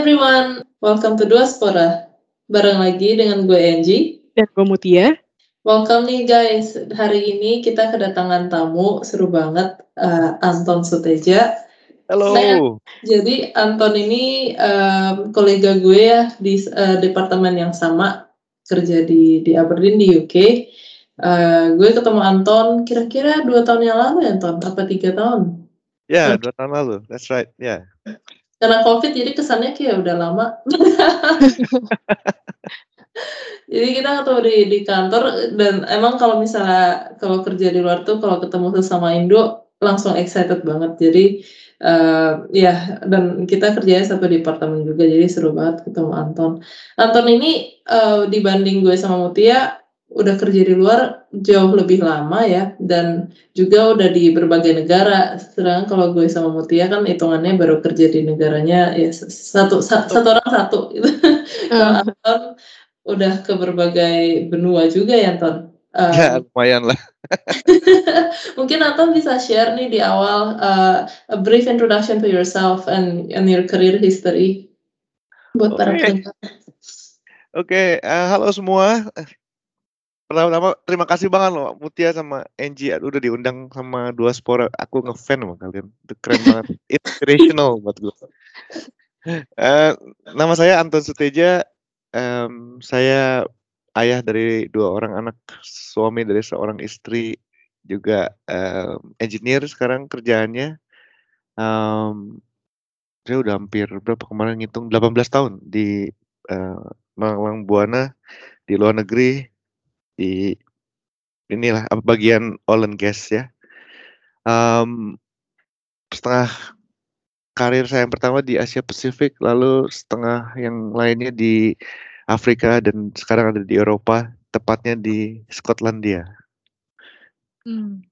everyone, welcome to Dua Spora. Bareng lagi dengan gue Angie. Dan gue Mutia. Welcome nih guys, hari ini kita kedatangan tamu seru banget, uh, Anton Suteja. Halo. Jadi Anton ini um, kolega gue ya di uh, departemen yang sama, kerja di di Aberdeen di UK. Uh, gue ketemu Anton kira-kira dua tahun yang lalu ya Anton, apa tiga tahun? Ya, yeah, dua tahun lalu, that's right, ya. Yeah. Karena COVID jadi kesannya kayak udah lama. jadi kita ketemu di, di kantor dan emang kalau misalnya kalau kerja di luar tuh kalau ketemu sesama Indo langsung excited banget. Jadi uh, ya dan kita kerjanya satu departemen juga jadi seru banget ketemu Anton. Anton ini uh, dibanding gue sama Mutia udah kerja di luar jauh lebih lama ya dan juga udah di berbagai negara. Sedangkan kalau gue sama Mutia kan hitungannya baru kerja di negaranya ya satu satu, satu orang satu gitu. kalau Anton udah ke berbagai benua juga ya Anton. Um, ya lumayan lah. mungkin Anton bisa share nih di awal uh, a brief introduction to yourself and and your career history buat okay. para pendengar. Oke, okay, uh, halo semua pertama-tama terima kasih banget loh Mutia sama Angie. Udah diundang sama dua spora aku ngefan sama kalian. Itu keren banget. Inspirational buat gue uh, nama saya Anton Suteja. Um, saya ayah dari dua orang anak suami dari seorang istri juga um, engineer sekarang kerjaannya. Um, saya udah hampir berapa kemarin ngitung 18 tahun di uh, Malang Buana di luar negeri di inilah bagian oil and gas ya. Um, setengah karir saya yang pertama di Asia Pasifik, lalu setengah yang lainnya di Afrika dan sekarang ada di Eropa, tepatnya di Skotlandia. Hmm.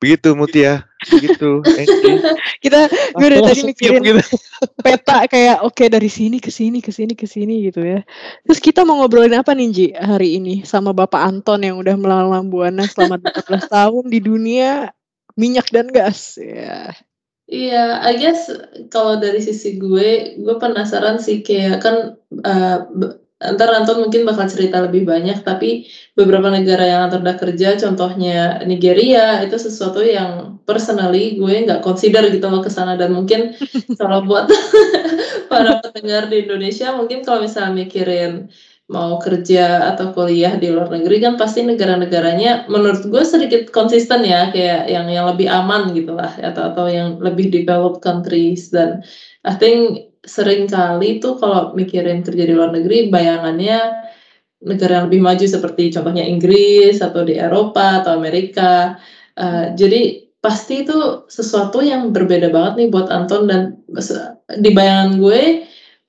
Begitu Mutia, begitu. kita gue dari tadi mikirin gitu. peta kayak oke okay, dari sini ke sini ke sini ke sini gitu ya. Terus kita mau ngobrolin apa nih Ji hari ini sama Bapak Anton yang udah melalang buana selama 12 tahun di dunia minyak dan gas ya. Iya, I guess kalau dari sisi gue, gue penasaran sih kayak kan uh, Ntar Anton mungkin bakal cerita lebih banyak, tapi beberapa negara yang Anton udah kerja, contohnya Nigeria, itu sesuatu yang personally gue nggak consider gitu mau ke sana. Dan mungkin kalau buat para pendengar di Indonesia, mungkin kalau misalnya mikirin mau kerja atau kuliah di luar negeri kan pasti negara-negaranya menurut gue sedikit konsisten ya kayak yang yang lebih aman gitu lah atau atau yang lebih developed countries. Dan I think sering kali tuh kalau mikirin kerja di luar negeri bayangannya negara yang lebih maju seperti contohnya Inggris atau di Eropa atau Amerika. Uh, jadi pasti itu sesuatu yang berbeda banget nih buat Anton dan di bayangan gue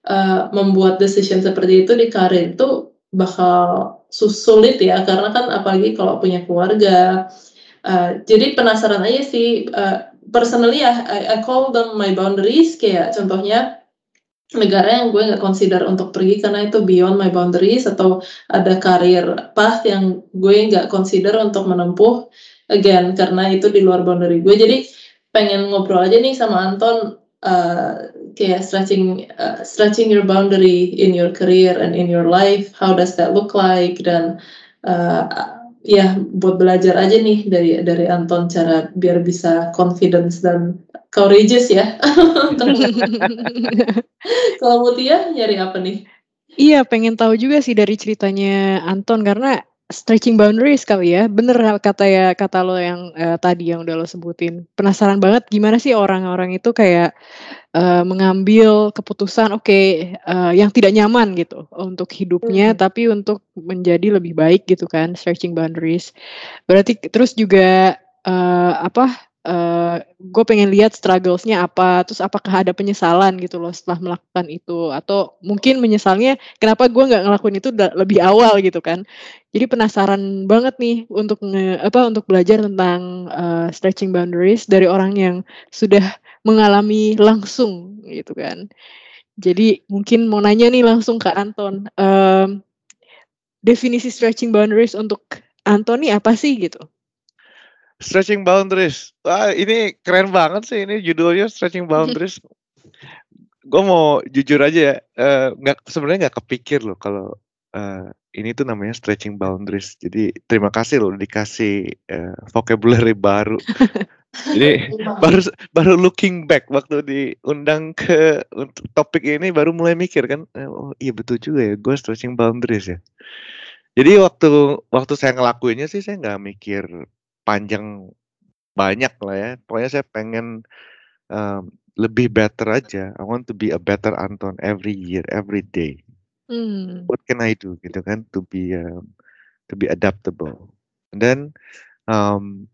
uh, membuat decision seperti itu di karir itu bakal sulit ya karena kan apalagi kalau punya keluarga. Uh, jadi penasaran aja sih. Uh, personally ya, I, I call them my boundaries kayak contohnya negara yang gue nggak consider untuk pergi karena itu beyond my boundaries atau ada karir path yang gue nggak consider untuk menempuh again karena itu di luar boundary gue. Jadi pengen ngobrol aja nih sama Anton uh, kayak stretching uh, stretching your boundary in your career and in your life how does that look like? Dan uh, ya buat belajar aja nih dari dari Anton cara biar bisa confidence dan courageous ya. Kalau Mutia nyari apa nih? Iya, pengen tahu juga sih dari ceritanya Anton karena stretching boundaries kali ya. Bener kata ya kata lo yang uh, tadi yang udah lo sebutin. Penasaran banget gimana sih orang-orang itu kayak uh, mengambil keputusan oke okay, uh, yang tidak nyaman gitu untuk hidupnya hmm. tapi untuk menjadi lebih baik gitu kan stretching boundaries. Berarti terus juga uh, apa uh, gue pengen lihat strugglesnya apa, terus apakah ada penyesalan gitu loh setelah melakukan itu, atau mungkin menyesalnya kenapa gue nggak ngelakuin itu lebih awal gitu kan. Jadi penasaran banget nih untuk nge, apa untuk belajar tentang uh, stretching boundaries dari orang yang sudah mengalami langsung gitu kan. Jadi mungkin mau nanya nih langsung ke Anton, um, definisi stretching boundaries untuk Anton nih apa sih gitu? Stretching boundaries. Wah, ini keren banget sih ini judulnya Stretching boundaries. gue mau jujur aja ya, uh, nggak sebenarnya nggak kepikir loh kalau uh, ini tuh namanya stretching boundaries. Jadi terima kasih loh dikasih uh, vocabulary baru. Jadi baru baru looking back waktu diundang ke untuk topik ini baru mulai mikir kan, oh iya betul juga ya, gue stretching boundaries ya. Jadi waktu waktu saya ngelakuinnya sih saya nggak mikir panjang banyak lah ya. Pokoknya saya pengen um, lebih better aja. I want to be a better Anton every year, every day. Hmm. What can I do gitu kan to be um, to be adaptable. And then um,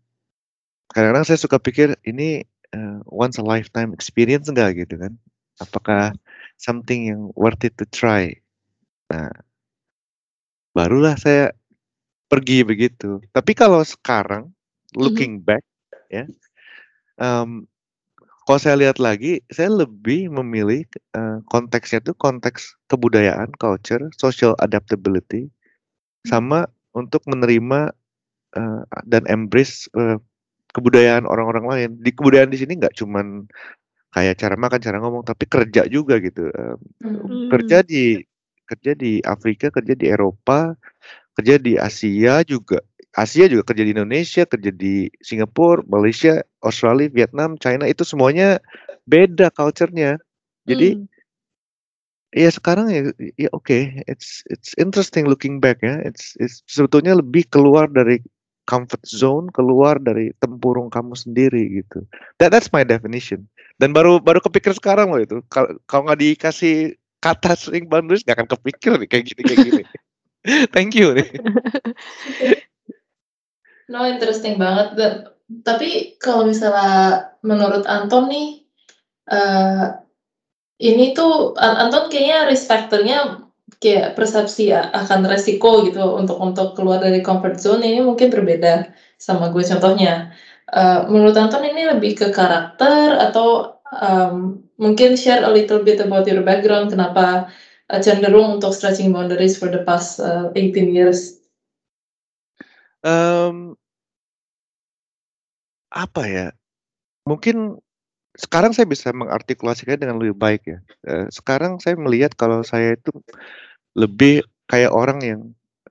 kadang-kadang saya suka pikir ini uh, once a lifetime experience enggak gitu kan? Apakah something yang worth it to try? Nah, barulah saya pergi begitu. Tapi kalau sekarang looking back ya, um, kalau saya lihat lagi, saya lebih memilih uh, konteksnya itu konteks kebudayaan, culture, social adaptability, sama untuk menerima uh, dan embrace uh, kebudayaan orang-orang lain. Di kebudayaan di sini nggak cuman kayak cara makan, cara ngomong, tapi kerja juga gitu. Um, Hmm. kerja di kerja di Afrika, kerja di Eropa, kerja di Asia juga. Asia juga kerja di Indonesia, kerja di Singapura, Malaysia, Australia, Vietnam, China itu semuanya beda culture-nya. Jadi Hmm. ya sekarang ya, ya oke, it's it's interesting looking back ya. It's, it's sebetulnya lebih keluar dari comfort zone, keluar dari tempurung kamu sendiri gitu. That that's my definition. Dan baru baru kepikir sekarang loh itu. Kalau nggak dikasih kata sering boundaries nggak akan kepikir nih kayak gini kayak gini. Thank you nih. No, interesting banget. Dan, tapi kalau misalnya menurut Anton nih, uh, ini tuh An- Anton kayaknya risk factor-nya kayak persepsi akan resiko gitu untuk untuk keluar dari comfort zone ini mungkin berbeda sama gue contohnya. Uh, menurut Anton ini lebih ke karakter atau um, mungkin share a little bit about your background kenapa uh, cenderung untuk stretching boundaries for the past uh, 18 years. Em, apa ya? Mungkin sekarang saya bisa mengartikulasikannya dengan lebih baik ya. Eh, sekarang saya melihat kalau saya itu lebih kayak orang yang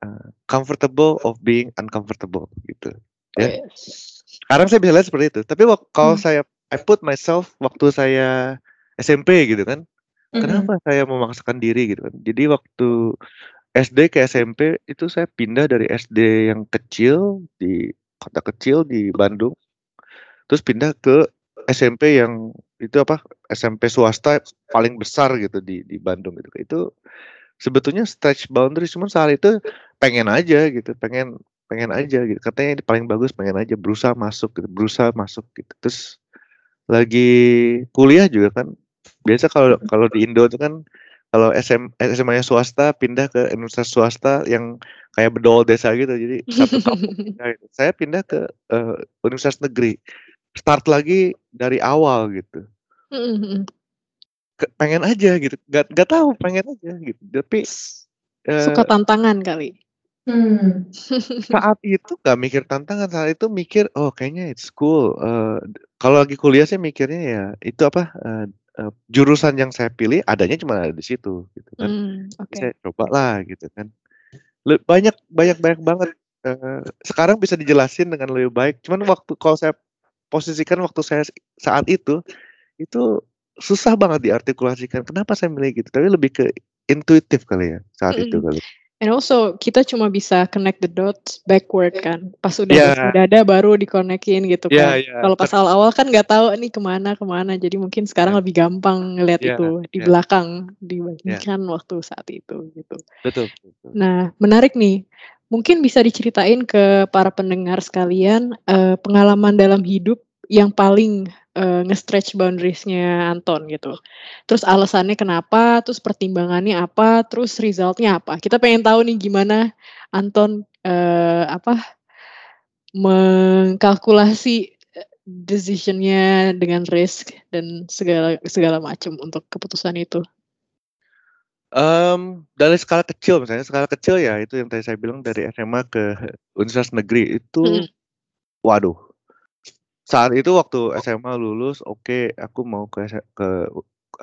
eh, comfortable of being uncomfortable gitu. Ya. Yes. Sekarang saya bisa lihat seperti itu. Tapi wak- kalau Hmm. saya I put myself waktu saya SMP gitu kan. Mhm. Kenapa saya memaksakan diri gitu kan. Jadi waktu SD ke SMP itu saya pindah dari SD yang kecil di kota kecil di Bandung. Terus pindah ke SMP yang itu apa SMP swasta paling besar gitu di di Bandung gitu. Itu sebetulnya stretch boundary cuman saat itu pengen aja gitu, pengen pengen aja gitu. Katanya ini paling bagus pengen aja berusaha masuk gitu, berusaha masuk gitu. Terus lagi kuliah juga kan biasa kalau kalau di Indo itu kan kalau SM, SMA-nya swasta pindah ke universitas swasta yang kayak bedol desa gitu jadi satu kampung pindah gitu. saya pindah ke eh, universitas negeri start lagi dari awal gitu Mm-mm. Ke- pengen aja gitu gak, gak tahu pengen aja gitu tapi eh, Suka tantangan kali. Hmm. saat itu gak mikir tantangan saat itu mikir oh kayaknya it's cool d- kalau lagi kuliah sih mikirnya ya itu apa eh, eh, jurusan yang saya pilih adanya cuma ada di situ gitu kan Hmm, oke. saya coba lah gitu kan banyak banyak banyak banget Eh, sekarang bisa dijelasin dengan lebih baik cuman waktu kalau saya posisikan waktu saya saat itu itu susah banget diartikulasikan kenapa saya milih gitu tapi lebih ke intuitif kali ya saat itu Mm-mm. kali And also kita cuma bisa connect the dots backward kan. Pas udah ya udah ada baru dikonekin gitu ya kan. ya Kalau pas awal-awal kan nggak tahu nih ke mana ke mana. Jadi mungkin sekarang ya lebih gampang ngelihat ya itu di ya belakang ya dibandingkan waktu saat itu gitu. betul betul Nah menarik nih. Mungkin bisa diceritain ke para pendengar sekalian eh, pengalaman dalam hidup yang paling eh, nge-stretch boundariesnya Anton gitu. Terus alasannya kenapa, terus pertimbangannya apa, terus resultnya apa. Kita pengen tahu nih gimana Anton eh, apa mengkalkulasi eh, decisionnya dengan risk dan segala segala macam untuk keputusan itu. Em, dari skala kecil misalnya skala kecil ya itu yang tadi saya bilang dari SMA ke universitas negeri itu Mm-mm. waduh saat itu waktu SMA lulus oke aku mau ke ke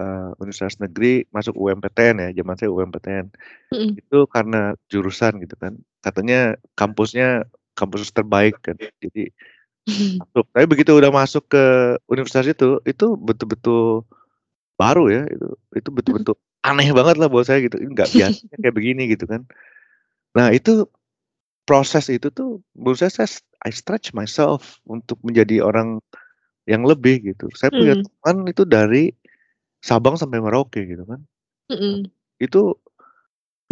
uh, universitas negeri, masuk UMPTN ya, zaman saya UMPTN. Mhm. Itu karena jurusan gitu kan. Katanya kampusnya kampus terbaik kan. Jadi masuk. Tapi begitu udah masuk ke universitas itu, itu betul-betul baru ya itu. Itu betul-betul aneh banget lah buat saya gitu. Nggak biasanya kayak begini gitu kan. Nah itu proses itu tuh menurut saya saya I stretch myself untuk menjadi orang yang lebih gitu. Saya punya Mmm. teman itu dari Sabang sampai Merauke gitu kan. Mhm. Itu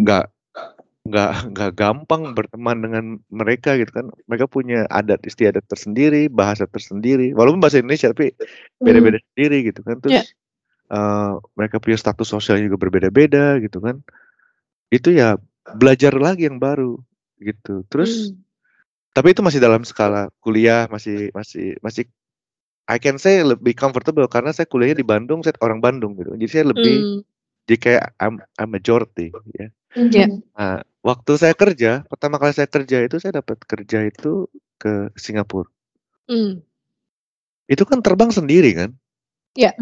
nggak nggak nggak gampang berteman dengan mereka gitu kan. Mereka punya adat istiadat tersendiri, bahasa tersendiri, walaupun bahasa Indonesia tapi Mmm. beda-beda sendiri gitu kan. Terus, eee, mereka punya status sosial juga berbeda-beda gitu kan. Itu ya belajar lagi yang baru gitu. Terus Mmm. tapi itu masih dalam skala kuliah, masih masih masih I can say lebih comfortable karena saya kuliahnya di Bandung, saya orang Bandung gitu. Jadi saya lebih Mmm. jadi kayak I'm I'm majority ya. Iya. Mhm. Nah, waktu saya kerja, pertama kali saya kerja itu saya dapat kerja itu ke Singapura. Mmm. Itu kan terbang sendiri kan. Iya.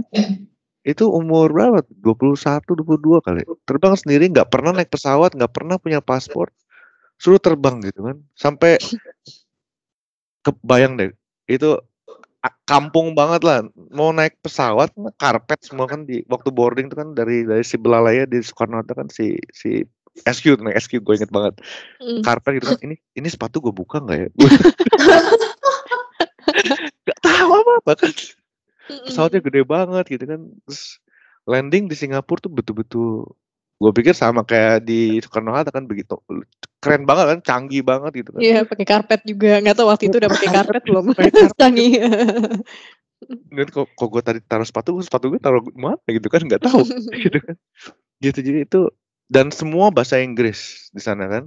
Itu umur berapa? 21, 22 kali. Terbang sendiri, nggak pernah naik pesawat, nggak pernah punya paspor, suruh terbang gitu kan. Sampai kebayang deh, itu kampung banget lah. Mau naik pesawat, karpet semua kan di waktu boarding itu kan dari dari si Belalaya di Soekarno-Hatta kan si si SQ naik SQ gue inget banget. Mmm. Karpet gitu kan, ini ini sepatu gue buka nggak ya? Nggak tahu apa-apa kan. Mhm. Pesawatnya gede banget gitu kan. Terus landing di Singapura tuh betul-betul gue pikir sama kayak di Soekarno-Hatta kan begitu. Keren banget kan, canggih banget gitu kan. Iya, pakai karpet juga. Nggak tahu waktu itu udah pakai karpet belum? Pakai karpet. Canggih. Dan kok kok gue tadi taruh sepatu, sepatu gue taruh mana gitu kan, nggak tahu gitu kan. Gitu, jadi itu dan semua bahasa Inggris di sana kan.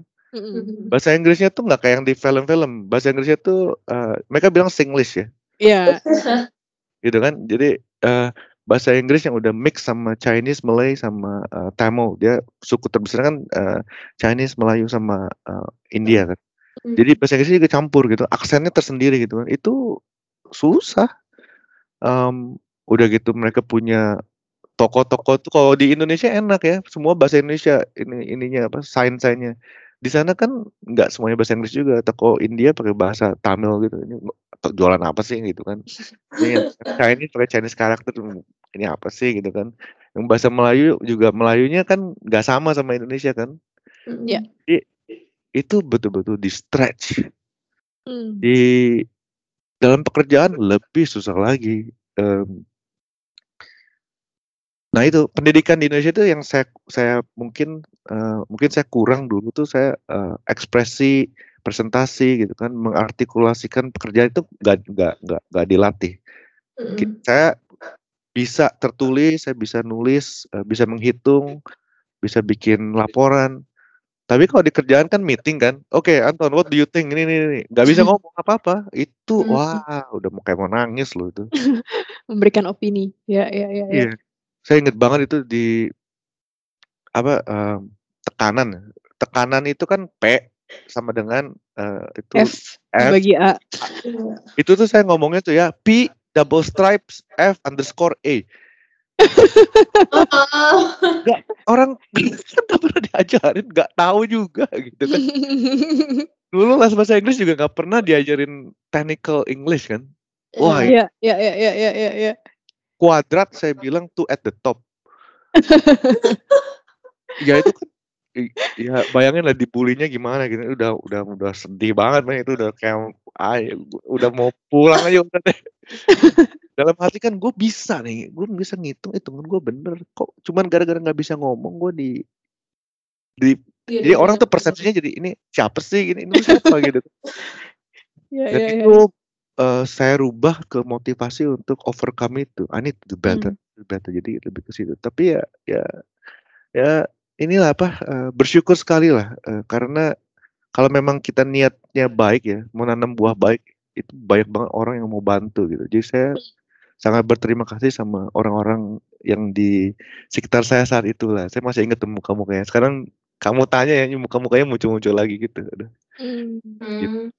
Bahasa Inggrisnya tuh nggak kayak yang di film-film. Bahasa Inggrisnya tuh, eee, mereka bilang Singlish ya. Iya. Gitu kan. Jadi, eee, bahasa Inggris yang udah mix sama Chinese, Malay, sama, eee, Tamil. Dia suku terbesar kan, eee, Chinese, Melayu, sama, eee, India kan. Jadi Mhm. bahasa Inggrisnya juga campur gitu, aksennya tersendiri gitu kan. Itu susah. Mmm, udah gitu mereka punya toko-toko tuh kalau di Indonesia enak ya, semua bahasa Indonesia ini ininya apa, sign-sign-nya. Di sana kan nggak semuanya bahasa Inggris juga, toko India pakai bahasa Tamil gitu, ini atau jualan apa sih gitu kan. Ini Chinese pakai Chinese karakter, ini apa sih gitu kan. Yang bahasa Melayu juga Melayunya kan nggak sama sama Indonesia kan. Iya. Mhm. Jadi itu betul-betul di-stretch. Mmm. Di dalam pekerjaan lebih susah lagi, mmm Nah itu, pendidikan di Indonesia itu yang saya saya mungkin, eee, mungkin saya kurang dulu tuh saya, eee, ekspresi, presentasi gitu kan, mengartikulasikan pekerjaan itu nggak nggak nggak nggak dilatih. Ki Mhm. saya bisa tertulis, saya bisa nulis, eee, bisa menghitung, bisa bikin laporan. Tapi kalau di kerjaan kan meeting kan, "Oke Anton, what do you think? Ini ini ini." Nggak bisa ngomong apa-apa. Itu Mhm. wah udah mau kayak mau nangis loh itu. Memberikan opini. Ya ya ya ya. Iya. Saya inget banget itu di apa, mmm, tekanan. Tekanan itu kan P sama dengan, eee, itu F F. dibagi A. Itu tuh saya ngomongnya tuh ya, P double stripes F underscore A. Nggak, orang kan nggak pernah diajarin, nggak tahu juga gitu kan. Dulu les bahasa Inggris juga nggak pernah diajarin technical English kan. Wah Iya. Iya iya iya iya iya iya. Kuadrat saya bilang tuh at the top. Ya itu kan, ya bayangin lah dibulinya gimana gitu, udah udah udah sedih banget Mbak, itu udah kayak, ay udah mau pulang aja udah deh. Dalam hati kan gue bisa nih, gue bisa ngitung, hitungan gue bener, kok cuman gara-gara nggak bisa ngomong gue di di Iya, jadi orang tuh dibilang. persepsinya jadi, "Ini siapa sih? Ini ini siapa?" Gitu. Iya Dan iya. itu, eee, saya rubah ke motivasi untuk overcome itu, I need to do better Mmm. do better, jadi lebih ke situ. Tapi ya ya ya inilah apa, eee, bersyukur sekalilah, eee, karena kalau memang kita niatnya baik ya, mau nanam buah baik, itu banyak banget orang yang mau bantu gitu. Jadi saya sangat berterima kasih sama orang-orang yang di sekitar saya saat itulah. Saya masih ingat tuh muka-mukanya. Sekarang kamu tanya ya, muka-mukanya muncul-muncul lagi gitu, aduh. Mmm. Gitu. Mmm.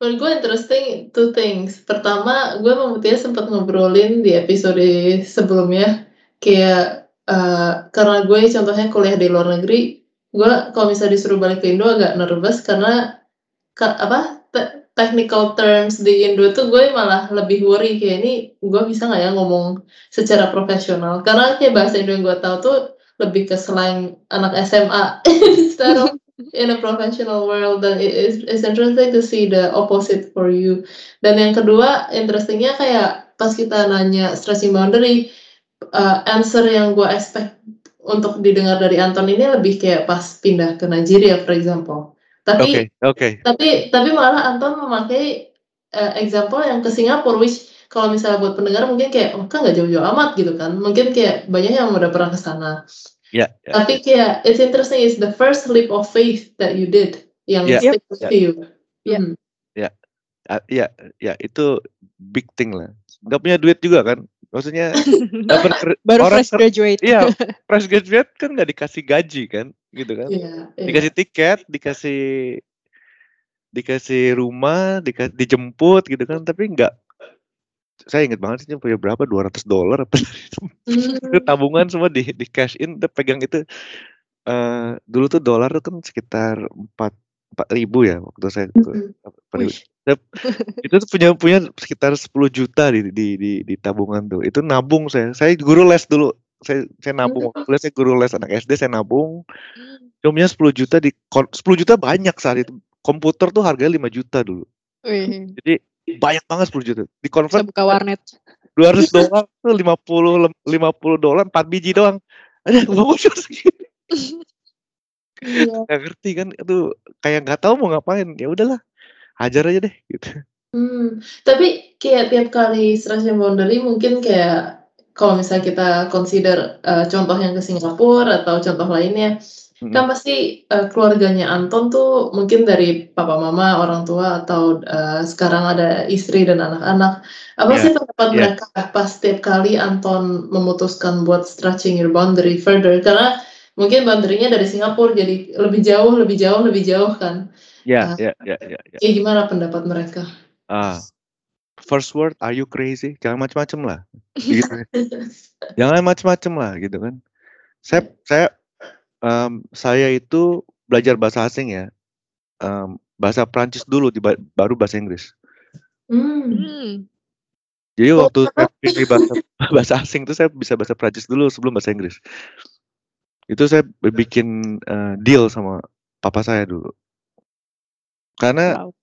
Menurut gue interesting two things. Pertama, gue sama Mutia sempat ngobrolin di episode sebelumnya, kayak uh, karena gue contohnya kuliah di luar negeri, gue kalau misalnya disuruh balik ke Indo agak nervous karena ke, apa te technical terms di Indo tuh gue malah lebih worry. Kayak ini gue bisa nggak ya ngomong secara profesional? Karena kayak bahasa Indo yang gue tahu tuh lebih ke slang anak SMA instead of in a professional world dan it is it's interesting to see the opposite for you. Dan yang kedua interestingnya kayak pas kita nanya stressing boundary uh, answer yang gue expect untuk didengar dari Anton ini lebih kayak pas pindah ke Nigeria for example. Tapi Oke, oke. tapi tapi malah Anton memakai uh, example yang ke Singapura which kalau misalnya buat pendengar mungkin kayak oh kan nggak jauh-jauh amat gitu kan. Mungkin kayak banyak yang udah pernah ke sana Ya, ya, tapi kayak it's interesting is the first leap of faith that you did yang Ya, stick with ya. you. Ya. Hmm. Ah, iya, ya itu big thing lah. Gak punya duit juga kan? Maksudnya Baru orang fresh graduate. Iya, fresh graduate kan nggak dikasih gaji kan, gitu kan? Iya, iya. Dikasih tiket, dikasih dikasih rumah, dikasih dijemput gitu kan, tapi nggak. Saya inget banget sih punya berapa 200 dolar apa Hmm. itu tabungan semua di di cash in, udah pegang itu. eh dulu tuh dolar tuh kan sekitar empat empat ribu ya waktu saya Mhm. Wih. itu tuh punya punya sekitar 10 juta di di di, di tabungan tuh. Itu nabung saya. Saya guru les dulu. Saya saya nabung waktu les saya guru les anak SD saya nabung. Cuma 10 juta di kon- 10 juta banyak saat itu. Komputer tuh harganya 5 juta dulu. Wih, Jadi banyak banget 10 juta. Di convert buka warnet. 200 dolar tuh 50 lem- 50 dolar 4 biji doang. Ada gua mau segini. Iya. Gak ngerti kan itu kayak nggak tahu mau ngapain. Ya udahlah. Hajar aja deh gitu. Hmm, tapi kayak tiap kali stretching boundary mungkin kayak kalau misalnya kita consider uh, contoh yang ke Singapura atau contoh lainnya, Mm-mm. kan pasti uh, keluarganya Anton tuh mungkin dari papa mama, orang tua atau uh, sekarang ada istri dan anak-anak. Apa Iya, sih pendapat iya. mereka pas tiap kali Anton memutuskan buat stretching your boundary further? Karena mungkin boundary-nya dari Singapura jadi lebih jauh, lebih jauh, lebih jauh kan. Ya, Ah. ya, ya, ya, ya. Gimana pendapat mereka? Ah. First word, are you crazy? Jangan macem-macem lah. Gitu. Jangan macem-macem lah gitu kan. Saya saya em, saya itu belajar bahasa asing ya. Em, bahasa Prancis dulu baru bahasa Inggris. Hmm. Hmm. Jadi Oh, waktu saya pilih bahasa bahasa asing itu saya bisa bahasa Prancis dulu sebelum bahasa Inggris. Itu saya bikin eh, deal sama papa saya dulu. Karena Wow.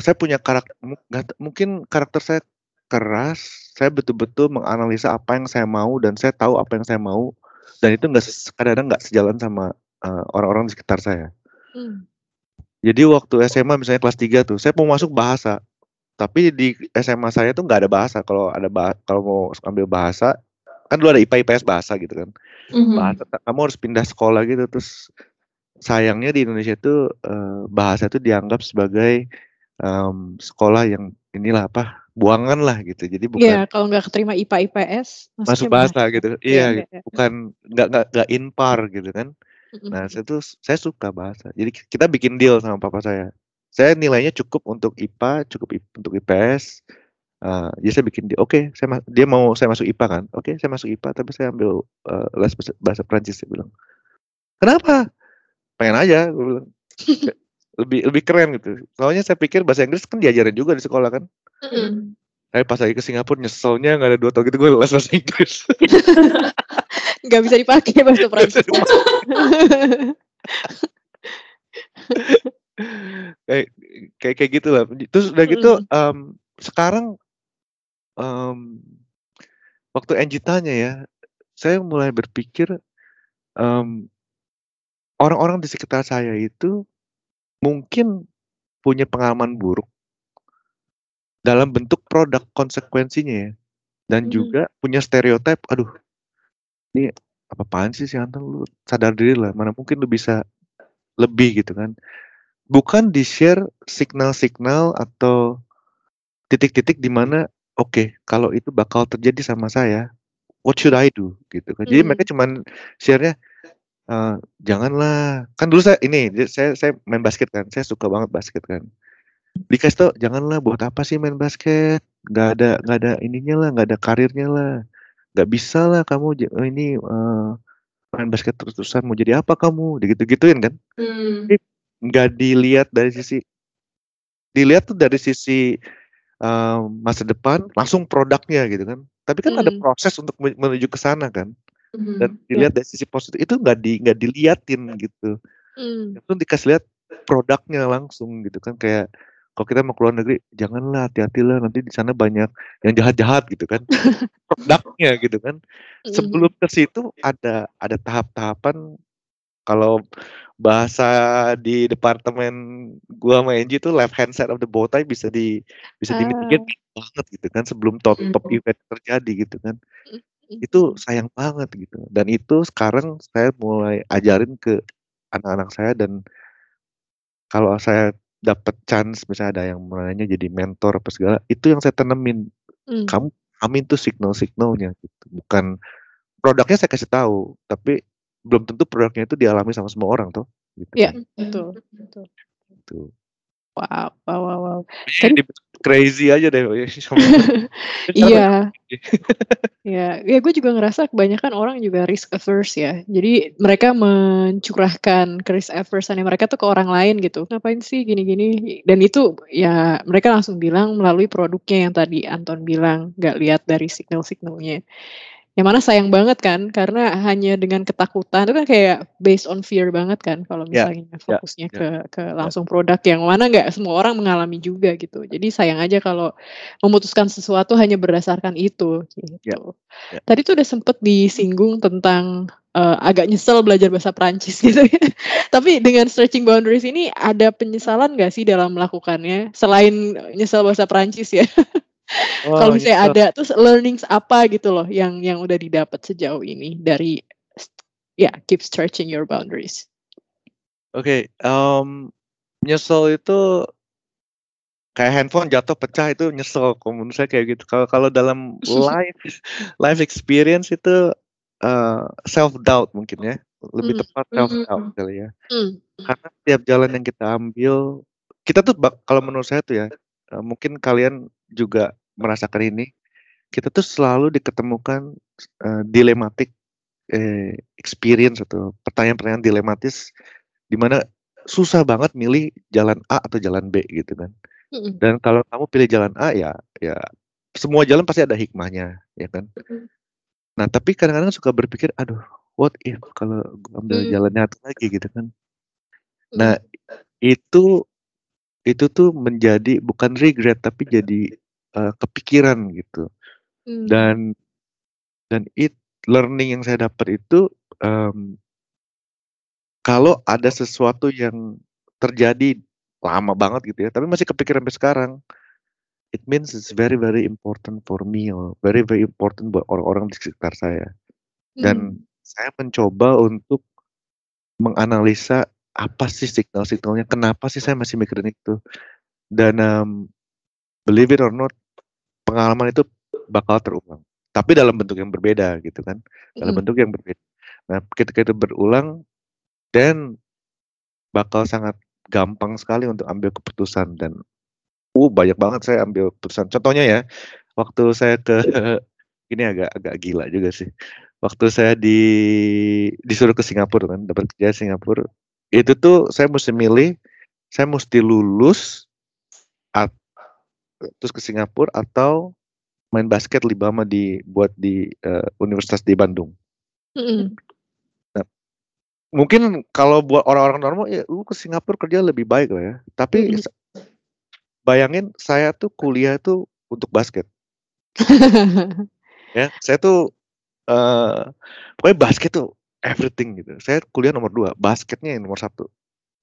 saya punya karakter mungkin karakter saya keras saya betul-betul menganalisa apa yang saya mau dan saya tahu apa yang saya mau dan itu nggak kadang-kadang nggak sejalan sama eh, orang-orang di sekitar saya. Hmm. jadi waktu SMA misalnya kelas 3 tuh saya mau masuk bahasa. Tapi di SMA saya tuh nggak ada bahasa. Kalau ada bah kalau mau ambil bahasa kan dulu ada IPA IPS bahasa gitu kan. Mhm. bahasa kamu harus pindah sekolah gitu. Terus sayangnya di Indonesia itu eh, bahasa itu dianggap sebagai em, sekolah yang inilah apa buangan lah gitu. Jadi bukan Iya, kalau nggak keterima IPA IPS, masuk bahasa gitu. Iya, iya iya, iya. bukan nggak nggak nggak impar gitu kan. Nah saya tuh saya suka bahasa. Jadi ki- kita bikin deal sama papa saya. Saya nilainya cukup untuk IPA cukup untuk IPS Eh, jadi saya bikin deal. Oke saya ma- dia mau saya masuk IPA kan? Oke saya masuk IPA tapi saya ambil eh, les bahasa, bahasa Prancis saya bilang. Kenapa? Pengen aja gue bilang. Lebih lebih keren gitu. Soalnya saya pikir bahasa Inggris kan diajarin juga di sekolah kan Mhm. tapi pas lagi ke Singapura nyeselnya nggak ada dua tahun gitu gue les bahasa Inggris Nggak bisa dipakai bahasa Prancis. kayak kayak kayak gitu lah terus udah gitu Mm. em, sekarang em, waktu Angie tanya ya saya mulai berpikir em, orang-orang di sekitar saya itu mungkin punya pengalaman buruk dalam bentuk produk konsekuensinya ya. Dan Mhm. juga punya stereotip aduh ini apa-apaan sih si Anton? Lu sadar diri lah mana mungkin lu bisa lebih gitu kan. Bukan di share signal-signal atau titik-titik di mana oke kalau itu bakal terjadi sama saya what should I do? gitu kan. Jadi Hmm. mereka cuman share-nya eh, janganlah. Kan dulu saya ini saya saya main basket kan saya suka banget basket kan dikasih tau janganlah buat apa sih main basket nggak ada nggak ada ininya lah nggak ada karirnya lah nggak bisa lah kamu eh, ini eh, main basket terus-terusan mau jadi apa kamu gitu-gituin kan Hmm. Nggak dilihat dari sisi dilihat tuh dari sisi eh, masa depan langsung produknya gitu kan tapi kan ada Hmm. proses untuk men- menuju ke sana kan dan Mhm. dilihat dari sisi positif itu nggak di nggak diliatin gitu Hmm. itu dikasih lihat produknya langsung gitu kan kayak kalau kita mau keluar negeri janganlah hati-hatilah nanti di sana banyak yang jahat-jahat gitu kan produknya gitu kan Mhm. sebelum ke situ ada ada tahap-tahapan kalau bahasa di departemen gua sama Angie itu left hand side of the bow tie bisa di bisa Ah. dimitigate banget gitu kan sebelum top top Mhm. event terjadi gitu kan Mhm. itu sayang banget gitu dan itu sekarang saya mulai ajarin ke anak-anak saya dan kalau saya dapat chance misalnya ada yang menanya jadi mentor apa segala itu yang saya tanemin Hmm. kamu amin tuh signal-signalnya gitu bukan produknya saya kasih tahu tapi belum tentu produknya itu dialami sama semua orang tuh gitu Iya, kan. betul, betul. Gitu. Wow, wow, wow, wow. Jadi crazy aja deh sama- Iya. Iya, ya gue juga ngerasa kebanyakan orang juga risk averse ya. Jadi mereka mencurahkan risk averse-annya mereka tuh ke orang lain gitu. Ngapain sih gini-gini? Dan itu ya mereka langsung bilang melalui produknya yang tadi Anton bilang, nggak lihat dari signal-signalnya. Yang mana sayang banget kan, karena hanya dengan ketakutan itu kan kayak based on fear banget kan, kalau Ya, misalnya fokusnya ya. ke ke langsung produk yang mana nggak semua orang mengalami juga gitu. Jadi sayang aja kalau memutuskan sesuatu hanya berdasarkan itu gitu. ya. Tadi tuh udah sempet disinggung tentang eh, agak nyesel belajar bahasa Prancis gitu ya. Tapi dengan stretching boundaries ini ada penyesalan nggak sih dalam melakukannya selain nyesel bahasa Prancis ya? Oh, Kalau misalnya nyesel. ada terus learnings apa gitu loh yang yang udah didapat sejauh ini dari ya keep stretching your boundaries. Oke, em, nyesel itu kayak handphone jatuh pecah itu nyesel. Kalau menurut saya kayak gitu. Kalau kalau dalam life life experience itu self doubt mungkin ya, lebih Hmm. tepat self doubt Mhm. kali ya. Hmm. Karena setiap jalan yang kita ambil, kita tuh kalau menurut saya tuh ya, eh, mungkin kalian juga merasakan ini. Kita tuh selalu diketemukan eh, dilematik eh, experience atau pertanyaan-pertanyaan dilematis di mana susah banget milih jalan A atau jalan B gitu kan. Dan kalau kamu pilih jalan A ya ya semua jalan pasti ada hikmahnya ya kan. Nah, tapi kadang-kadang suka berpikir, aduh, what if kalau gue ambil Hmm. jalannya satu lagi gitu kan. Nah, itu itu tuh menjadi bukan regret tapi jadi eh, kepikiran gitu. Hmm. Dan dan it learning yang saya dapat itu em, kalau ada sesuatu yang terjadi lama banget gitu ya, tapi masih kepikiran sampai sekarang. It means it's very very important for me or very very important buat orang-orang di sekitar saya. Hmm. Dan saya mencoba untuk menganalisa apa sih signal-signalnya, kenapa sih saya masih mikirin itu. Dan em, believe it or not, pengalaman itu bakal terulang. Tapi dalam bentuk yang berbeda gitu kan, dalam Mm-mm. bentuk yang berbeda. Nah, ketika itu berulang, dan bakal sangat gampang sekali untuk ambil keputusan dan uh banyak banget saya ambil keputusan. Contohnya ya, waktu saya ke ini agak agak gila juga sih. Waktu saya di disuruh ke Singapura kan, dapat kerja di Singapura. Itu tuh saya mesti milih, saya mesti lulus at- terus ke Singapura atau main basket Libama di buat di eh, universitas di Bandung. Mm-mm. Mungkin kalau buat orang-orang normal ya lu ke Singapura kerja lebih baik lah ya. Tapi sa- bayangin saya tuh kuliah tuh untuk basket ya. Saya tuh eh pokoknya basket tuh everything gitu. Saya kuliah nomor dua, basketnya yang nomor satu.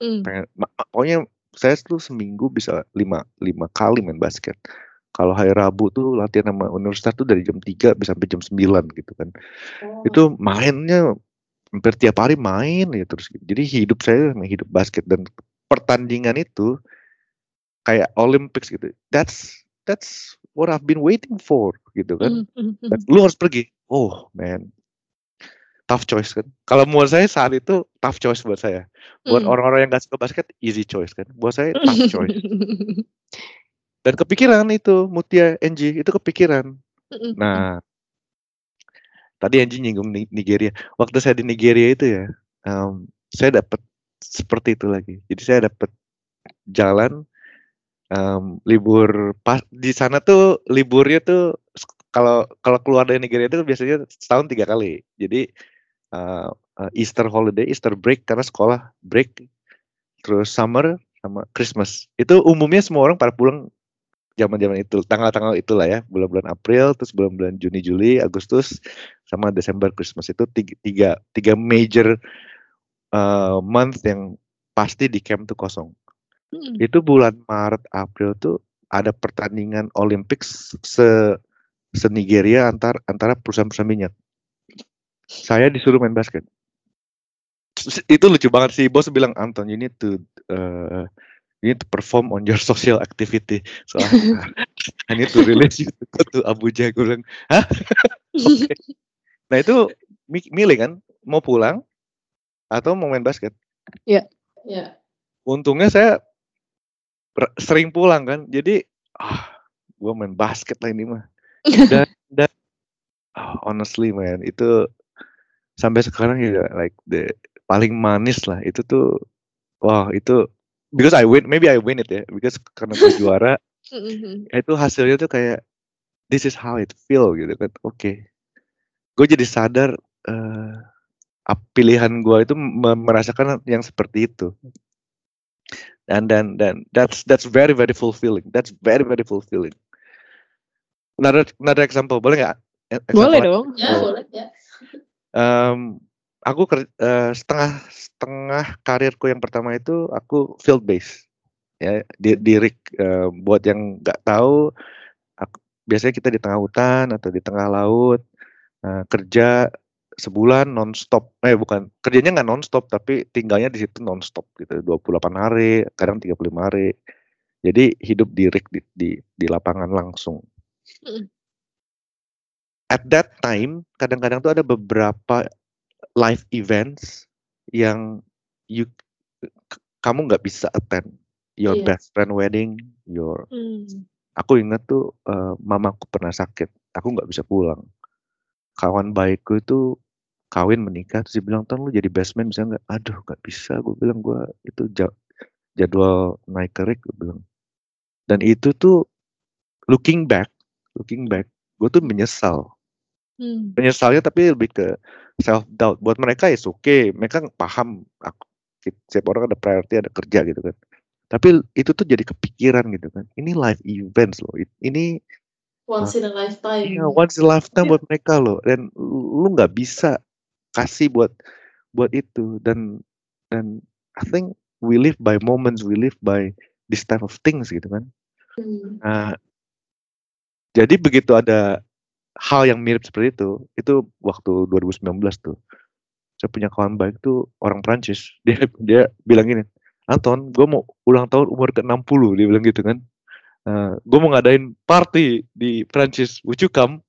Mm. Pengen, pokoknya saya tuh seminggu bisa lima lima kali main basket. Kalau hari Rabu tuh latihan sama universitas tuh dari jam 3 bisa sampai jam 9 gitu kan. Oh. Itu mainnya hampir tiap hari main ya terus. Jadi hidup saya memang hidup basket dan pertandingan itu kayak Olympics gitu. That's that's what I've been waiting for gitu kan. Mm, lu harus pergi. Oh man, tough choice kan. Kalau menurut saya saat itu tough choice buat saya. Buat Mm. orang-orang yang gak suka basket easy choice kan. Buat saya tough choice. Dan kepikiran itu Mutia NG itu kepikiran. Mm-mm. Nah, tadi Angie nyinggung Nigeria. Waktu saya di Nigeria itu ya, um, saya dapat seperti itu lagi. Jadi saya dapat jalan um, libur pas di sana tuh liburnya tuh kalau kalau keluar dari Nigeria itu biasanya setahun tiga kali. Jadi uh, Easter holiday, Easter break karena sekolah break, terus summer sama Christmas. Itu umumnya semua orang pada pulang zaman-zaman itu, tanggal-tanggal itulah ya, bulan-bulan April, terus bulan-bulan Juni, Juli, Agustus, sama Desember, Christmas itu tiga tiga, tiga major uh, month yang pasti di camp tuh kosong. Hmm. Itu bulan Maret, April tuh ada pertandingan Olympics se se Nigeria antar antara perusahaan-perusahaan minyak. Saya disuruh main basket itu lucu banget sih bos bilang Anton you need to uh, you need to perform on your social activity so I need to release you to go to Abuja gue bilang hah okay. nah itu milih kan mau pulang atau mau main basket Iya. Yeah. Iya. Yeah. Untungnya saya sering pulang kan. Jadi ah gue main basket lah ini mah. Dan, dan oh, honestly man itu sampai sekarang ya like the paling manis lah. Itu tuh wah itu because I win maybe I win it ya because karena gue juara mm-hmm. itu hasilnya tuh kayak this is how it feel gitu kan oke. Okay. gue jadi sadar uh, pilihan gue itu merasakan yang seperti itu. Dan dan dan that's that's very very fulfilling that's very very fulfilling. Another another example boleh nggak? Boleh dong. Ya boleh ya um, aku uh, setengah setengah karirku yang pertama itu aku field base ya di, di rig uh, buat yang nggak tahu aku, biasanya kita di tengah hutan atau di tengah laut uh, kerja sebulan nonstop. Eh bukan kerjanya nggak nonstop tapi tinggalnya di situ nonstop gitu 28 hari kadang 35 hari. Jadi hidup di rig di di, di lapangan langsung at that time kadang-kadang tuh ada beberapa live events yang you kamu nggak bisa attend. Your yeah. best friend wedding your hmm. aku ingat tuh uh, mamaku pernah sakit. Aku nggak bisa pulang. Kawan baikku itu kawin menikah terus dia bilang tuh lu jadi best man bisa nggak? Aduh nggak bisa. Gue bilang gue itu jadwal naik kerik gue bilang. Dan itu tuh looking back looking back gue tuh menyesal hmm. menyesalnya tapi lebih ke self doubt buat mereka ya oke okay. mereka paham aku setiap orang ada priority ada kerja gitu kan tapi itu tuh jadi kepikiran gitu kan ini live events loh ini once in a lifetime ya, once in a lifetime yeah. buat mereka loh dan lu nggak bisa kasih buat buat itu dan dan I think we live by moments we live by this type of things gitu kan hmm. nah jadi begitu ada hal yang mirip seperti itu, itu waktu 2019 tuh. Saya punya kawan baik tuh orang Prancis. Dia dia bilang gini, Anton, gue mau ulang tahun umur ke-60, dia bilang gitu kan. Uh, gue mau ngadain party di Prancis, would you come?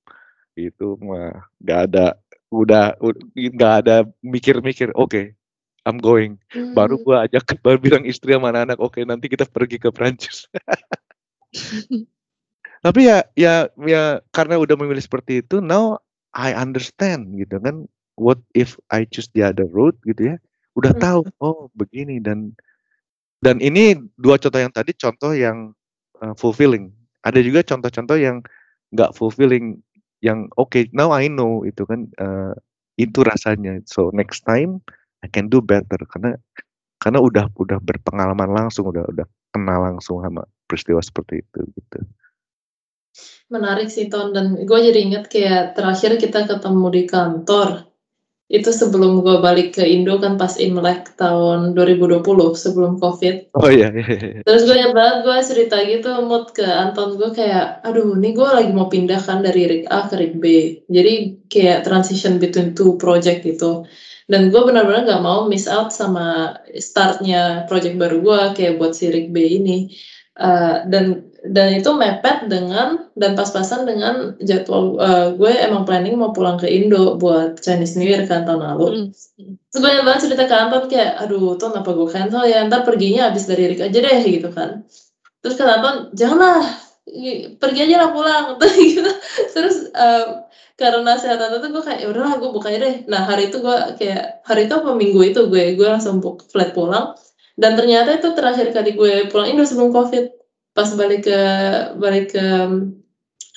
Itu mah gak ada, udah gak ada mikir-mikir, oke, okay, I'm going. Hmm. Baru gue ajak, baru bilang istri sama anak-anak, oke okay, nanti kita pergi ke Prancis. Tapi ya ya ya karena udah memilih seperti itu, now I understand gitu kan. What if I choose the other road gitu ya. Udah hmm. tahu oh begini dan dan ini dua contoh yang tadi contoh yang uh, fulfilling. Ada juga contoh-contoh yang nggak fulfilling yang oke okay, now I know itu kan uh, itu rasanya. So next time I can do better karena karena udah udah berpengalaman langsung, udah udah kenal langsung sama peristiwa seperti itu gitu. Menarik sih Ton, dan gue jadi inget kayak terakhir kita ketemu di kantor, itu sebelum gue balik ke Indo kan pas Imlek tahun 2020 sebelum Covid. Oh iya. iya, iya. Terus gue banget gue cerita gitu mood ke Anton gue kayak, aduh ini gue lagi mau pindah kan dari rig A ke rig B. Jadi kayak transition between two project gitu. Dan gue benar-benar gak mau miss out sama startnya project baru gue kayak buat si rig B ini. Uh, dan dan itu mepet dengan dan pas-pasan dengan jadwal uh, gue emang planning mau pulang ke Indo buat Chinese New Year kan tahun lalu. Mm. Terus banyak banget cerita ke Anton kayak, aduh tuh apa gue cancel ya, ntar perginya abis dari Rick aja deh gitu kan. Terus kata Anton, janganlah, pergi aja lah pulang gitu terus uh, karena sehat tante tuh gue kayak ya udahlah gue buka deh nah hari itu gue kayak hari itu apa minggu itu gue gue langsung book flight pulang dan ternyata itu terakhir kali gue pulang ini sebelum covid pas balik ke balik ke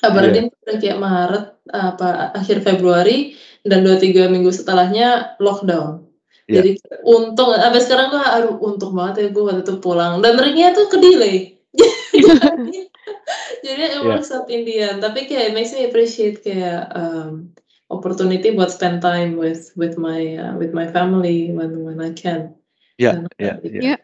Aberdeen yeah. udah kayak Maret apa akhir Februari dan dua tiga minggu setelahnya lockdown. Yeah. Jadi untung sampai sekarang tuh aduh untung banget ya gue waktu itu pulang dan ringnya tuh ke delay. Jadi emang yeah. South Indian tapi kayak makes me appreciate kayak um, opportunity buat spend time with with my uh, with my family when when I can. Iya, iya, iya.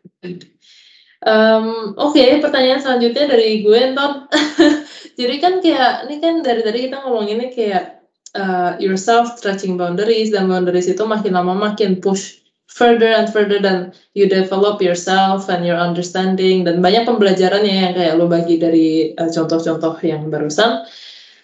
Um, Oke, okay, pertanyaan selanjutnya dari gue, Ton. Jadi kan kayak ini kan dari tadi kita ngomonginnya kayak uh, yourself stretching boundaries dan boundaries itu makin lama makin push further and further dan you develop yourself and your understanding dan banyak pembelajarannya yang kayak lo bagi dari uh, contoh-contoh uh, yang barusan.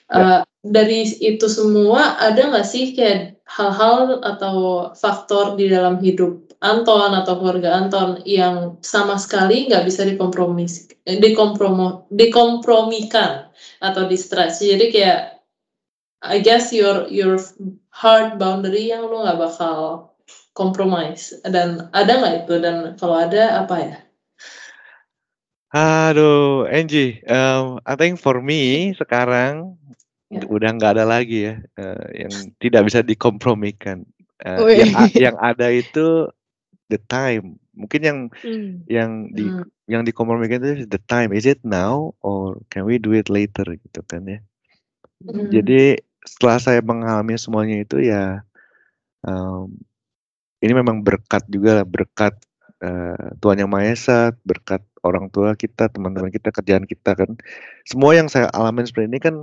Uh, dari itu semua ada nggak sih kayak hal-hal atau faktor di dalam hidup Anton atau keluarga Anton yang sama sekali nggak bisa dikompromis, dikompromo, dikompromikan atau di stretch. Jadi kayak I guess your your hard boundary yang lu nggak bakal compromise dan ada nggak itu dan kalau ada apa ya? Aduh, Angie, um, I think for me sekarang ya. udah nggak ada lagi ya uh, yang tidak bisa dikompromikan. Uh, yang, yang ada itu the time. Mungkin yang hmm. yang di hmm. yang dikompromikan itu the time. Is it now or can we do it later gitu kan ya. Hmm. Jadi setelah saya mengalami semuanya itu ya um, ini memang berkat juga lah berkat uh, Tuhan yang Maha Esa, berkat orang tua kita, teman-teman kita, kerjaan kita kan. Semua yang saya alami seperti ini kan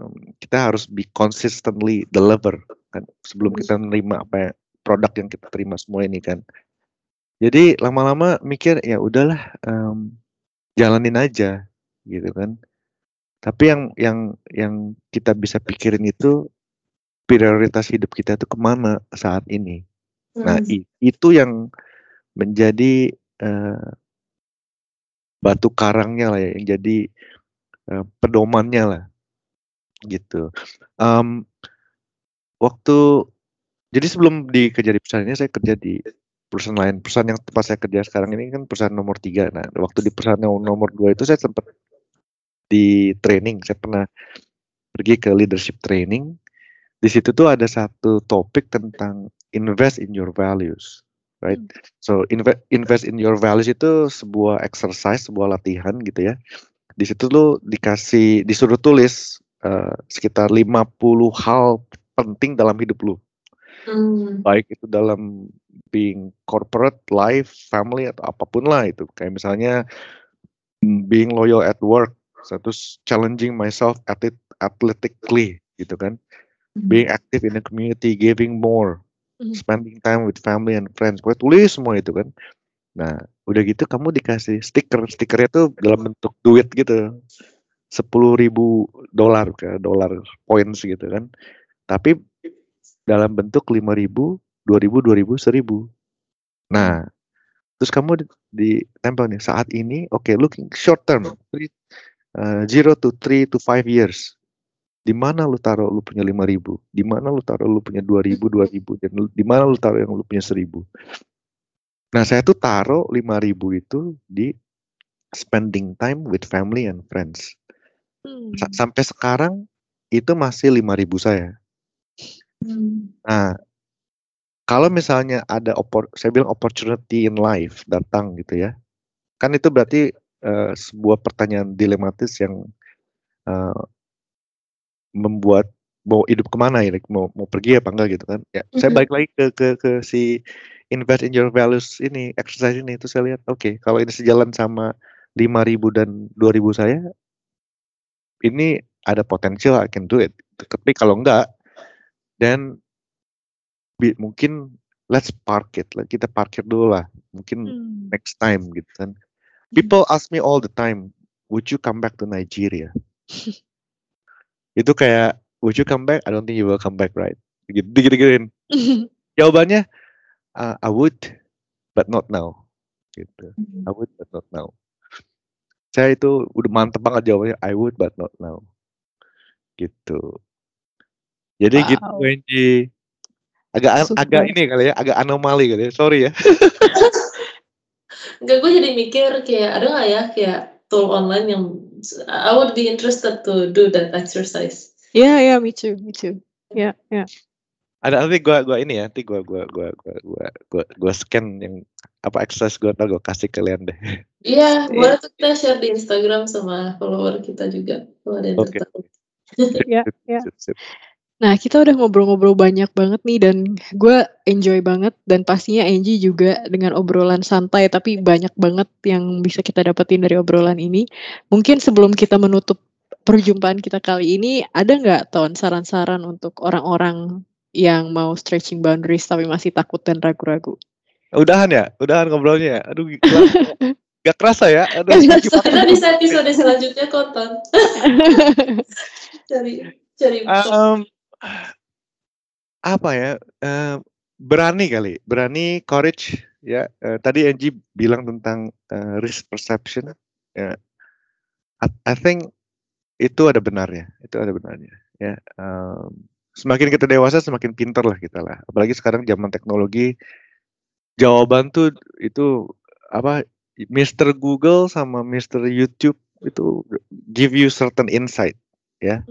um, kita harus be consistently deliver kan sebelum kita menerima apa ya, produk yang kita terima semua ini kan. Jadi lama-lama mikir, ya udahlah, um, jalanin aja, gitu kan. Tapi yang yang yang kita bisa pikirin itu, prioritas hidup kita itu ke mana saat ini. Nah, hmm. itu yang menjadi, uh, batu karangnya lah ya, yang jadi, uh, pedomannya lah, gitu. Um, waktu jadi sebelum di kerja di perusahaan ini, saya kerja di perusahaan lain. Perusahaan yang tempat saya kerja sekarang ini kan perusahaan nomor tiga. Nah, waktu di perusahaan yang nomor dua itu saya sempat di training. Saya pernah pergi ke leadership training. Di situ tuh ada satu topik tentang invest in your values, right? Hmm. So invest invest in your values itu sebuah exercise, sebuah latihan gitu ya. Di situ lo dikasih disuruh tulis uh, sekitar 50 hal penting dalam hidup lu. Hmm. Baik itu dalam being corporate life, family atau apa pun lah itu. Kayak misalnya mm, being loyal at work, terus challenging myself at it athletically gitu kan. Mm-hmm. Being active in the community, giving more, mm-hmm. spending time with family and friends. Gue tulis semua itu kan. Nah, udah gitu kamu dikasih stiker. Stikernya tuh dalam bentuk duit gitu. Sepuluh ribu dolar ke dolar points gitu kan. Tapi dalam bentuk lima ribu 2000, 2000, 1000. Nah, terus kamu ditempel nih saat ini, oke, okay, looking short term, three, uh, zero to three to five years. Di mana lu taruh lu punya 5000? Di mana lu taruh lu punya 2000, 2000 dan di mana lu taruh yang lu punya 1000? Nah, saya tuh taruh 5000 itu di spending time with family and friends. Hmm. Sampai sekarang itu masih 5000 saya. Hmm. Nah, kalau misalnya ada saya bilang opportunity in life datang gitu ya, kan itu berarti uh, sebuah pertanyaan dilematis yang uh, membuat mau hidup ke mana ya, mau mau pergi apa enggak gitu kan? Ya, mm-hmm. saya balik lagi ke ke ke si invest in your values ini, exercise ini itu saya lihat, oke, okay, kalau ini sejalan sama 5000 dan 2000 saya, ini ada potensial I can do it. Tapi kalau enggak, dan mungkin let's park it lah kita parkir dulu lah mungkin hmm. next time gitu kan hmm. people ask me all the time would you come back to Nigeria itu kayak would you come back I don't think you will come back right gitu gitu gituin jawabannya uh, I would but not now gitu hmm. I would but not now Saya itu udah mantep banget jawabannya, I would but not now. Gitu. Jadi gitu Wow. Wendy. Agak an agak ini kali ya, agak anomali kali ya, sorry ya. Enggak, gue jadi mikir kayak ada nggak ya kayak tool online yang I would be interested to do that exercise. Iya, iya, me too, me too. Iya, iya. Ada nanti gua gua ini ya, nanti gua gua gua gua gua gua, gua scan yang apa exercise gua ntar gua kasih kalian deh. Iya, Iya. boleh tuh kita share di Instagram sama follower kita juga kalau ada yang Oke. tertarik. Iya, iya. Nah, kita udah ngobrol-ngobrol banyak banget nih dan gue enjoy banget dan pastinya Angie juga dengan obrolan santai tapi banyak banget yang bisa kita dapetin dari obrolan ini. Mungkin sebelum kita menutup perjumpaan kita kali ini, ada nggak Ton saran-saran untuk orang-orang yang mau stretching boundaries tapi masih takut dan ragu-ragu? Udahan ya? Udahan ngobrolnya ya? Aduh gila. Gak kerasa ya? Aduh, Gak gimana? Kita bisa episode selanjutnya konten. cari cari Um, apa ya? eh, berani kali, berani courage ya. Eh, tadi Angie bilang tentang eh, risk perception. Ya, I, I think itu ada benarnya, itu ada benarnya. Ya, em, semakin kita dewasa semakin pintar lah kita lah. Apalagi sekarang zaman teknologi, jawaban tuh itu apa? Mr. Google sama Mr. YouTube itu give you certain insight ya.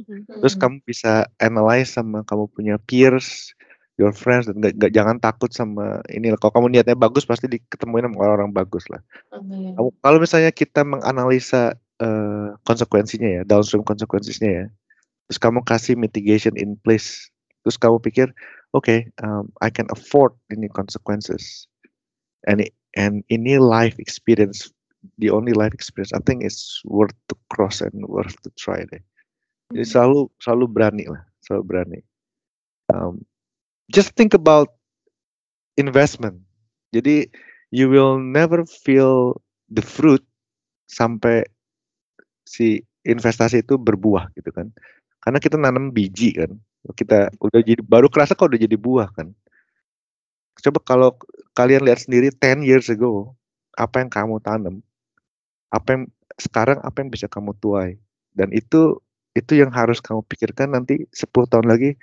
Terus Hmm. kamu bisa analyze sama kamu punya peers, your friends dan gak, gak- jangan takut sama ini. Kalau kamu niatnya bagus pasti diketemuin sama orang-orang bagus lah. Amin. Kamu, kalau misalnya kita menganalisa eh, konsekuensinya ya, downstream konsekuensinya ya, terus kamu kasih mitigation in place, terus kamu pikir, oke, um, I can afford ini consequences, and i- and ini life experience, the only life experience, I think is worth to cross and worth to try deh. Jadi selalu selalu berani lah, selalu berani. Um, just think about investment. Jadi you will never feel the fruit sampai si investasi itu berbuah gitu kan. Karena kita nanam biji kan. Kita udah jadi baru kerasa kok udah jadi buah kan. Coba kalau kalian lihat sendiri 10 years ago apa yang kamu tanam, apa yang sekarang apa yang bisa kamu tuai dan itu itu yang harus kamu pikirkan nanti 10 tahun lagi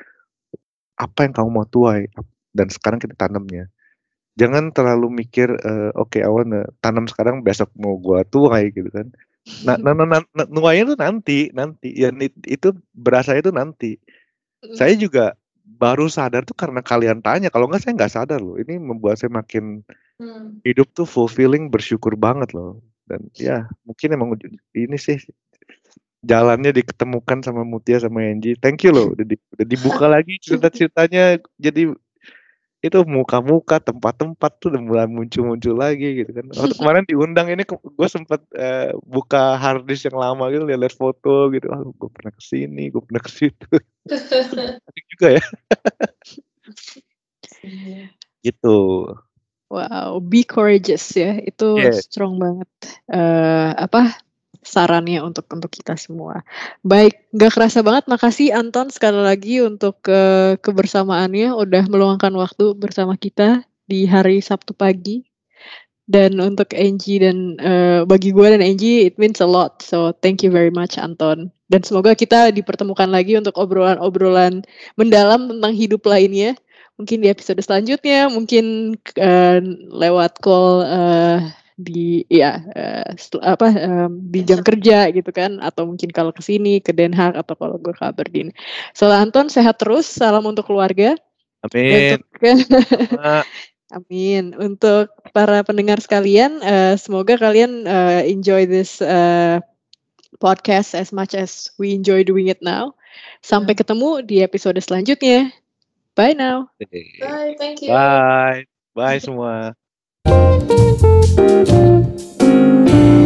apa yang kamu mau tuai? Dan sekarang kita tanamnya. Jangan terlalu mikir eh, oke I wanna tanam sekarang besok mau gua tuai gitu kan. Nah, nah, nah, nah, nuainya itu nanti nanti. Ya it- itu berasa itu nanti. Saya juga baru sadar tuh karena kalian tanya. Kalau nggak saya nggak sadar loh. Ini membuat saya makin Hmm. hidup tuh fulfilling bersyukur banget loh. Dan ya mungkin emang ini sih jalannya diketemukan sama Mutia sama Angie. Thank you loh udah, di- udah dibuka lagi cerita-ceritanya. Jadi itu muka-muka tempat-tempat tuh udah mulai muncul-muncul lagi gitu kan. Waktu kemarin diundang ini gue sempat eh, buka hard disk yang lama gitu lihat foto gitu. Ah gue pernah ke sini gue pernah ke situ. Asik juga ya. Gitu. Wow, be courageous ya. Itu Yeah. strong banget. eh apa sarannya untuk untuk kita semua. Baik, nggak kerasa banget. Makasih Anton sekali lagi untuk ke kebersamaannya. Udah meluangkan waktu bersama kita di hari Sabtu pagi. Dan untuk Angie dan eh, bagi gue dan Angie, it means a lot. So thank you very much Anton. Dan semoga kita dipertemukan lagi untuk obrolan-obrolan mendalam tentang hidup lainnya mungkin di episode selanjutnya, mungkin eh, lewat call eh, di ya eh, setel- apa em, di jam kerja gitu kan, atau mungkin kalau ke sini ke Den Haag atau kalau gue ke Aberdeen. So Anton sehat terus, salam untuk keluarga. amin Untuk. Amin. Untuk para pendengar sekalian, eh, semoga kalian eh, enjoy this eh, podcast as much as we enjoy doing it now. Sampai ketemu di episode selanjutnya. Bye now. Bye, thank you. Bye. Bye semua. thank you.